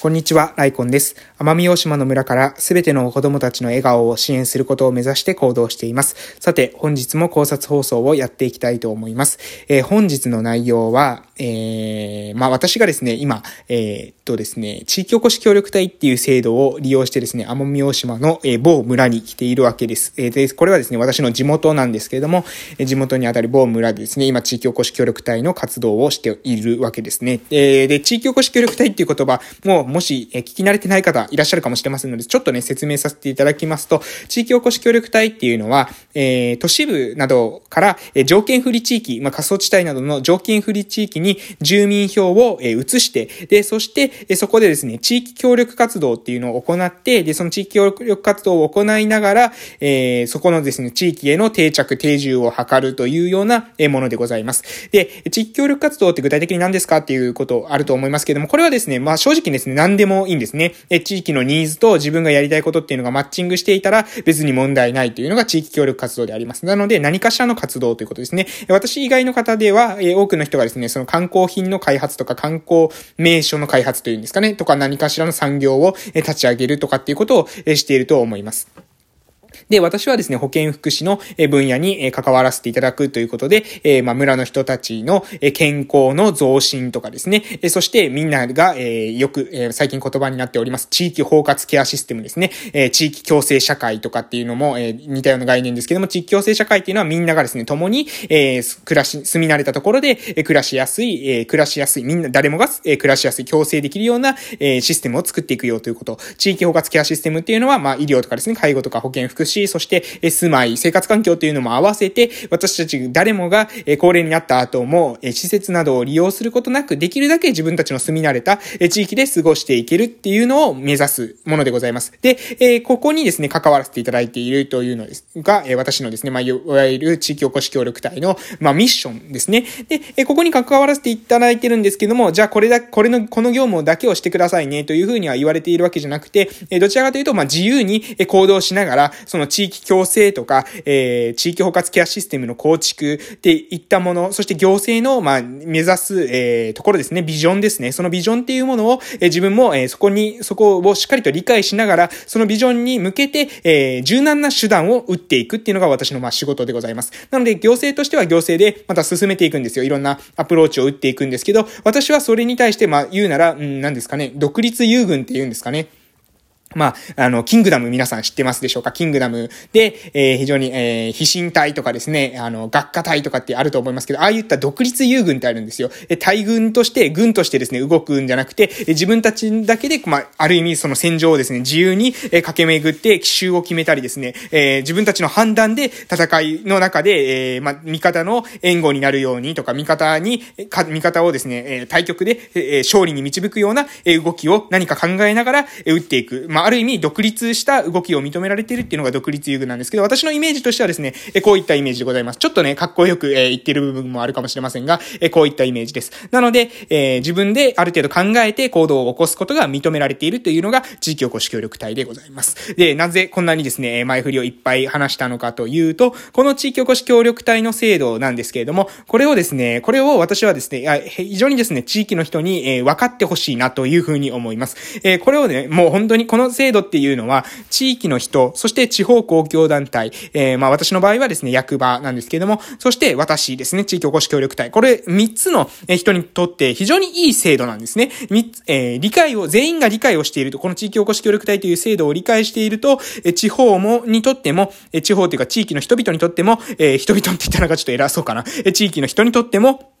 こんにちは、ライコンです。奄美大島の村からすべての子供たちの笑顔を支援することを目指して行動しています。さて、本日も考察放送をやっていきたいと思います。えー、本日の内容は、えー、まあ私がですね、今、えー、っとですね、地域おこし協力隊っていう制度を利用してですね、奄美大島の、えー、某村に来ているわけです。えー、で、これはですね、私の地元なんですけれども、えー、地元にあたる某村でですね、今地域おこし協力隊の活動をしているわけですね。えー、で、地域おこし協力隊っていう言葉、もうもし、え聞き慣れてない方いらっしゃるかもしれませんので、ちょっとね、説明させていただきますと、地域おこし協力隊っていうのは、えー、都市部などから、え、条件不利地域、まあ、過疎地帯などの条件不利地域に住民票を、え、移して、で、そして、え、そこでですね、地域協力活動っていうのを行って、で、その地域協力活動を行いながら、えー、そこのですね、地域への定着、定住を図るというようなものでございます。で、地域協力活動って具体的に何ですかっていうことあると思いますけれども、これはですね、まあ正直ですね、何でもいいんですね。え、地域のニーズと自分がやりたいことっていうのがマッチングしていたら別に問題ないというのが地域協力活動であります。なので何かしらの活動ということですね。私以外の方では、え、多くの人がですね、その観光品の開発とか観光名所の開発というんですかね、とか何かしらの産業を立ち上げるとかっていうことをしていると思います。で、私はですね、保健福祉の分野に関わらせていただくということで、えま、村の人たちの健康の増進とかですね、そしてみんなが、えよく、え最近言葉になっております、地域包括ケアシステムですね、え地域共生社会とかっていうのも、え似たような概念ですけども、地域共生社会っていうのはみんながですね、共に、え暮らし、住み慣れたところで、え暮らしやすい、え暮らしやすい、みんな、誰もが、え暮らしやすい、共生できるような、えシステムを作っていくよということ。地域包括ケアシステムっていうのは、まあ、医療とかですね、介護とか保健福祉、そして、住まい、生活環境というのも合わせて、私たち誰もが、高齢になった後も、施設などを利用することなく、できるだけ自分たちの住み慣れた地域で過ごしていけるっていうのを目指すものでございます。で、ここにですね、関わらせていただいているというのですが、私のですね、まあ、いわゆる地域おこし協力隊の、まあ、ミッションですね。で、ここに関わらせていただいてるんですけども、じゃあこれだ、これの、この業務だけをしてくださいね、というふうには言われているわけじゃなくて、どちらかというと、まあ、自由に行動しながら、その地域共生とか、えー、地域包括ケアシステムの構築っていったもの、そして行政の、まあ、目指す、えー、ところですね、ビジョンですね。そのビジョンっていうものを、えー、自分も、えー、そこに、そこをしっかりと理解しながら、そのビジョンに向けて、えー、柔軟な手段を打っていくっていうのが私の、まあ、仕事でございます。なので、行政としては行政で、また進めていくんですよ。いろんなアプローチを打っていくんですけど、私はそれに対して、まあ、言うなら、うん、何ですかね、独立優遇って言うんですかね。まあ、あの、キングダム皆さん知ってますでしょうか？キングダムで、えー、非常に、えー、非進隊とかですね、あの、学科隊とかってあると思いますけど、ああいった独立優軍ってあるんですよ。え、大軍として、軍としてですね、動くんじゃなくて、え自分たちだけで、まあ、ある意味その戦場をですね、自由に、え駆け巡って、奇襲を決めたりですね、えー、自分たちの判断で戦いの中で、えー、まあ、味方の援護になるようにとか、味方に、か、味方をですね、え対局で、え勝利に導くような、え動きを何か考えながら、え打っていく。まあ、まある意味、独立した動きを認められているっていうのが独立遊具なんですけど、私のイメージとしてはですね、えこういったイメージでございます。ちょっとね、かっこよく、え言ってる部分もあるかもしれませんが、えこういったイメージです。なので、え自分である程度考えて行動を起こすことが認められているというのが地域おこし協力隊でございます。で、なぜこんなにですね、前振りをいっぱい話したのかというと、この地域おこし協力隊の制度なんですけれども、これをですね、これを私はですね、非常にですね、地域の人に、え分かってほしいなというふうに思います。えこれをね、もう本当にこの制度っていうのは、地域の人、そして地方公共団体、えー、まあ私の場合はですね、役場なんですけれども、そして私ですね、地域おこし協力隊。これ3つの人にとって非常にいい制度なんですね。3つ、えー、理解を、全員が理解をしていると、この地域おこし協力隊という制度を理解していると、え地方も、にとっても、え地方というか地域の人々にとっても、えー、人々って言ったのがちょっと偉そうかな。え地域の人にとっても、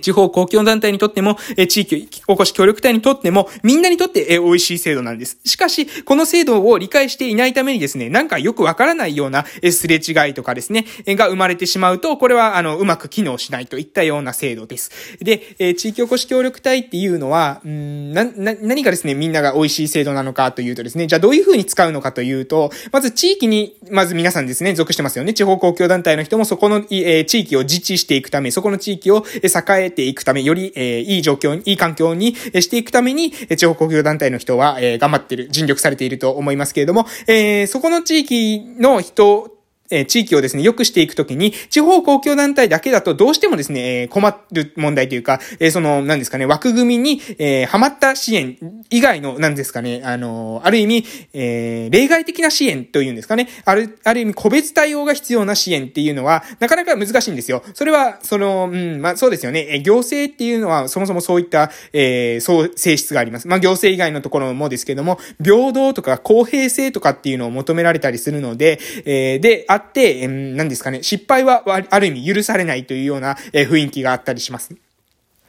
地方公共団体にとっても、地域おこし協力隊にとっても、みんなにとって美味しい制度なんです。しかし、この制度を理解していないためにですね、なんかよくわからないようなすれ違いとかですね、が生まれてしまうと、これは、あの、うまく機能しないといったような制度です。で、地域おこし協力隊っていうのは、な、な、何がですね、みんなが美味しい制度なのかというとですね、じゃあどういう風に使うのかというと、まず地域に、まず皆さんですね、属してますよね。地方公共団体の人もそこの、地域を自治していくため、そこの地域を栄えていくため、より、えー、いい状況に、いい環境にしていくために、地方公共団体の人は、えー、頑張ってる、尽力されていると思いますけれども、えー、そこの地域の人え地域をですね、良くしていくときに、地方公共団体だけだとどうしてもですね、え困る問題というか、えその、何ですかね、枠組みに、え、はまった支援以外の、何ですかね、あのある意味、え、例外的な支援というんですかね、ある、ある意味個別対応が必要な支援っていうのは、なかなか難しいんですよ。それは、その、うん、まあそうですよね、え行政っていうのは、そもそもそういった、えー、そう、性質があります。まあ行政以外のところもですけども、平等とか公平性とかっていうのを求められたりするので、え、で、あって、え、何ですかね、失敗はある意味許されないというような、え雰囲気があったりします。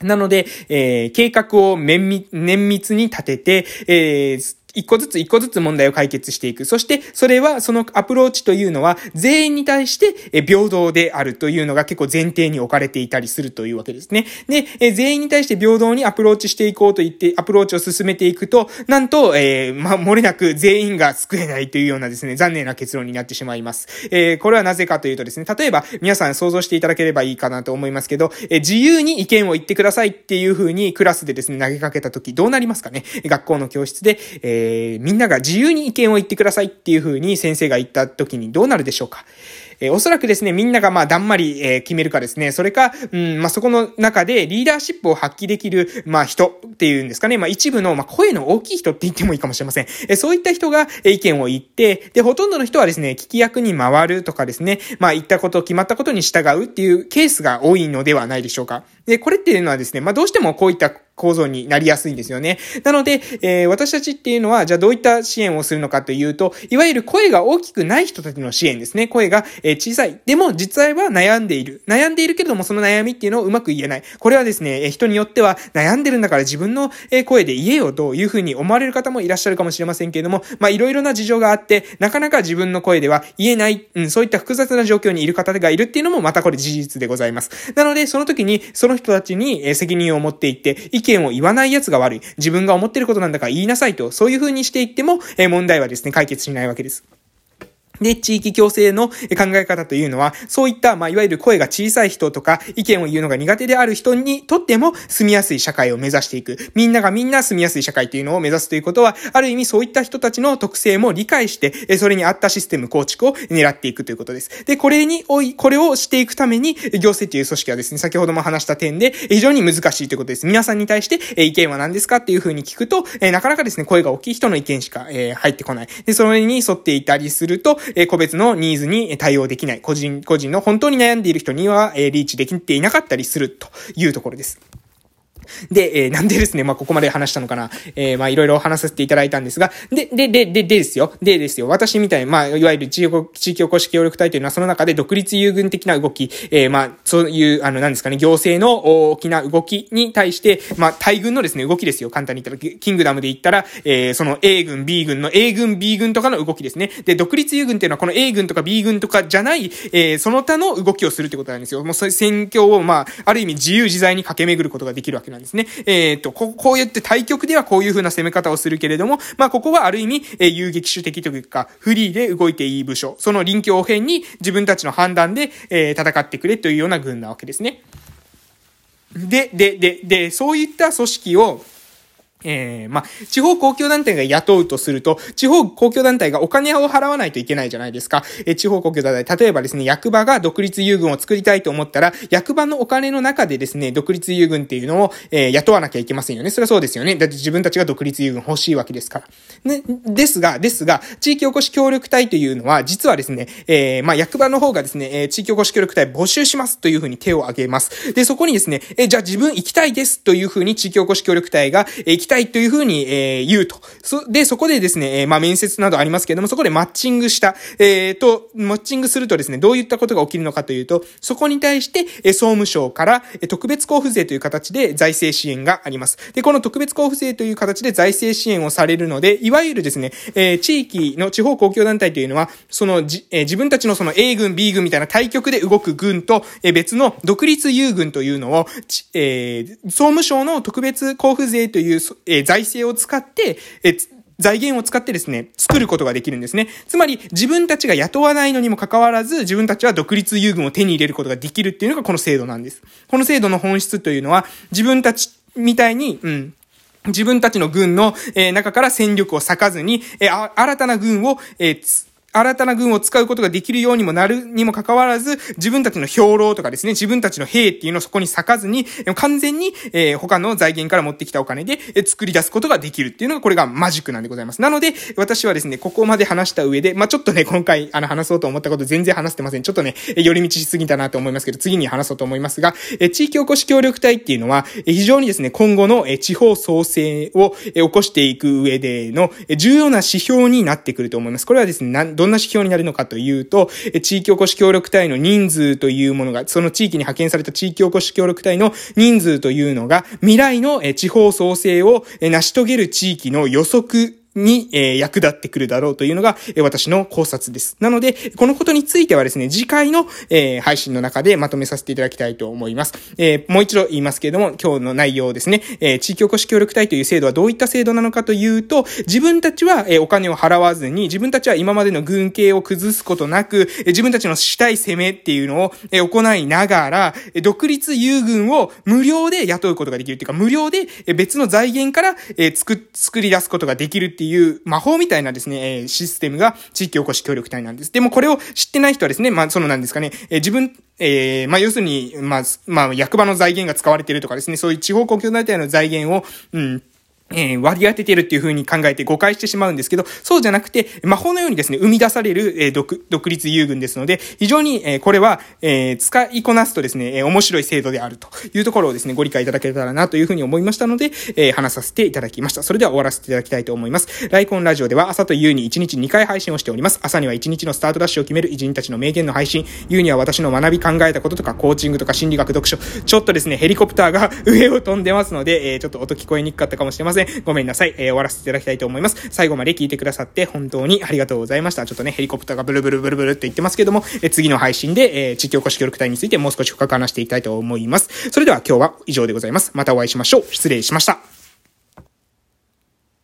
なので、えー、計画を綿密、綿密に立てて、えー、一個ずつ一個ずつ問題を解決していく。そして、それは、そのアプローチというのは、全員に対して平等であるというのが結構前提に置かれていたりするというわけですね。で、全員に対して平等にアプローチしていこうと言って、アプローチを進めていくと、なんと、えー、まあ、漏れなく全員が救えないというようなですね、残念な結論になってしまいます。えー、これはなぜかというとですね、例えば、皆さん想像していただければいいかなと思いますけど、えー、自由に意見を言ってくださいっていう風にクラスでですね、投げかけたとき、どうなりますかね？学校の教室で、えーえー、みんなが自由に意見を言ってくださいっていう風に先生が言った時にどうなるでしょうかえー、おそらくですね、みんながまあ、だんまり、えー、決めるかですね、それか、うん、まあ、そこの中でリーダーシップを発揮できる、まあ、人っていうんですかね、まあ、一部の、まあ、声の大きい人って言ってもいいかもしれません。えー、そういった人が、え意見を言って、で、ほとんどの人はですね、聞き役に回るとかですね、まあ、言ったこと、決まったことに従うっていうケースが多いのではないでしょうか。で、これっていうのはですね、まあ、どうしてもこういった構造になりやすいんですよね。なので、えー、私たちっていうのは、じゃあどういった支援をするのかというと、いわゆる声が大きくない人たちの支援ですね。声が、えー、小さい。でも、実際は悩んでいる。悩んでいるけれども、その悩みっていうのをうまく言えない。これはですね、えー、人によっては、悩んでるんだから自分の、声で言えよというふうに思われる方もいらっしゃるかもしれませんけれども、まあ、いろいろな事情があって、なかなか自分の声では言えない、うん、そういった複雑な状況にいる方がいるっていうのも、またこれ事実でございます。なので、その時に、その人たちに、責任を持っていって、意見を言わない奴が悪い。自分が思ってることなんだから言いなさいと、そういう風にしていっても、え問題はですね、解決しないわけです。で、地域共生の考え方というのは、そういった、まあ、いわゆる声が小さい人とか、意見を言うのが苦手である人にとっても、住みやすい社会を目指していく。みんながみんな住みやすい社会というのを目指すということは、ある意味そういった人たちの特性も理解して、それに合ったシステム構築を狙っていくということです。で、これに、これをしていくために、行政という組織はですね、先ほども話した点で、非常に難しいということです。皆さんに対して、意見は何ですかっていうふうに聞くと、なかなかですね、声が大きい人の意見しか、入ってこない。で、それに沿っていたりすると、え個別のニーズに対応できない、個人、個人の本当に悩んでいる人には、えリーチできていなかったりするというところです。で、えー、なんでですね、まあ、ここまで話したのかな。えー、まあ、いろいろ話させていただいたんですが、で、で、で、で、でですよ。でですよ。私みたいに、まあ、いわゆる地域、地域おこし協力隊というのは、その中で独立優遇的な動き、えー、まあ、そういう、あの、なんですかね、行政の大きな動きに対して、まあ、大軍のですね、動きですよ。簡単に言ったら、キングダムで言ったら、えー、その A 軍、B 軍の A 軍、B 軍とかの動きですね。で、独立優軍っていうのは、この A 軍とか B 軍とかじゃない、えー、その他の動きをするってことなんですよ。もうそういう戦況を、まあ、ある意味自由自在に駆け巡ることができるわけなんですですね。えーと、ここうやって対局ではこういう風な攻め方をするけれども、まあ、ここはある意味、えー、遊撃手的というか、フリーで動いていい部署、その臨機応変に自分たちの判断で、えー、戦ってくれというような軍なわけですね。で、で、で、で、そういった組織を、ええー、まあ、地方公共団体が雇うとすると、地方公共団体がお金を払わないといけないじゃないですか。えー、地方公共団体、例えばですね、役場が独立優群を作りたいと思ったら、役場のお金の中でですね、独立優群っていうのを、えー、雇わなきゃいけませんよね。それはそうですよね。だって自分たちが独立優群欲しいわけですから。ね、ですが、ですが、地域おこし協力隊というのは、実はですね、えー、まあ、役場の方がですね、えー、地域おこし協力隊募集しますというふうに手を挙げます。で、そこにですね、えー、じゃあ自分行きたいですというふうに地域おこし協力隊が、えー、行きたいというふうに、えー、言うと。そ、で、そこでですね、えー、まあ、面接などありますけれども、そこでマッチングした、えー、と、マッチングするとですね、どういったことが起きるのかというと、そこに対して、え総務省から、え特別交付税という形で財政支援があります。で、この特別交付税という形で財政支援をされるので、いわゆるですね、えー、地域の地方公共団体というのは、そのじ、え、自分たちのその A 軍、B 軍みたいな対局で動く軍と、えー、別の独立優軍というのを、えー、総務省の特別交付税という、えー、財政を使って、え財源を使ってですね、作ることができるんですね。つまり、自分たちが雇わないのにもかかわらず、自分たちは独立優遇を手に入れることができるっていうのがこの制度なんです。この制度の本質というのは、自分たちみたいに、うん、自分たちの軍の、えー、中から戦力を割かずに、えー、新たな軍を、えー新たな軍を使うことができるようにもなるにもかかわらず、自分たちの兵糧とかですね、自分たちの兵っていうのをそこに咲かずに、完全に、えー、他の財源から持ってきたお金で、え作り出すことができるっていうのが、これがマジックなんでございます。なので、私はですね、ここまで話した上で、まあ、ちょっとね、今回、あの、話そうと思ったこと全然話してません。ちょっとね、寄り道しすぎたなと思いますけど、次に話そうと思いますが、え地域おこし協力隊っていうのは、え非常にですね、今後の、え地方創生を、え起こしていく上での、え重要な指標になってくると思います。これはですね、どんな指標になるのかというと、地域おこし協力隊の人数というものが、その地域に派遣された地域おこし協力隊の人数というのが、未来の地方創生を成し遂げる地域の予測に、えー、役立ってくるだろうというのが、えー、私の考察です。なので、このことについてはですね、次回の、えー、配信の中でまとめさせていただきたいと思います。えー、もう一度言いますけれども、今日の内容ですね、えー、地域おこし協力隊という制度はどういった制度なのかというと、自分たちは、えー、お金を払わずに、自分たちは今までの軍系を崩すことなく、えー、自分たちのしたい攻めっていうのを、えー、行いながら、え独立優軍を無料で雇うことができるっていうか、無料でえ別の財源から、えー、作、作り出すことができるっていうていう魔法みたいなですねえ、システムが地域おこし協力隊なんです。でもこれを知ってない人はですね、まあ、そのなんですかね、え自分、えー、まあ、要するに、まあ、まあ、役場の財源が使われているとかですね、そういう地方公共団体の財源を、うん、えー、割り当ててるっていう風に考えて誤解してしまうんですけど、そうじゃなくて、魔法のようにですね、生み出される、えー、独、独立優軍ですので、非常に、えー、これは、えー、使いこなすとですね、えー、面白い制度であるというところをですね、ご理解いただけたらなという風に思いましたので、えー、話させていただきました。それでは終わらせていただきたいと思います。ライコンラジオでは朝と夕に1日2回配信をしております。朝には1日のスタートダッシュを決める偉人たちの名言の配信、夕には私の学び考えたこととか、コーチングとか心理学読書、ちょっとですね、ヘリコプターが上を飛んでますので、えー、ちょっと音聞こえにくかったかもしれません。ごめんなさい。えー、終わらせていただきたいと思います。最後まで聞いてくださって本当にありがとうございました。ちょっとね、ヘリコプターがブルブルブルブルって言ってますけども、え次の配信で、えー、地域おこし協力隊についてもう少し深く話していきたいと思います。それでは今日は以上でございます。またお会いしましょう。失礼しました。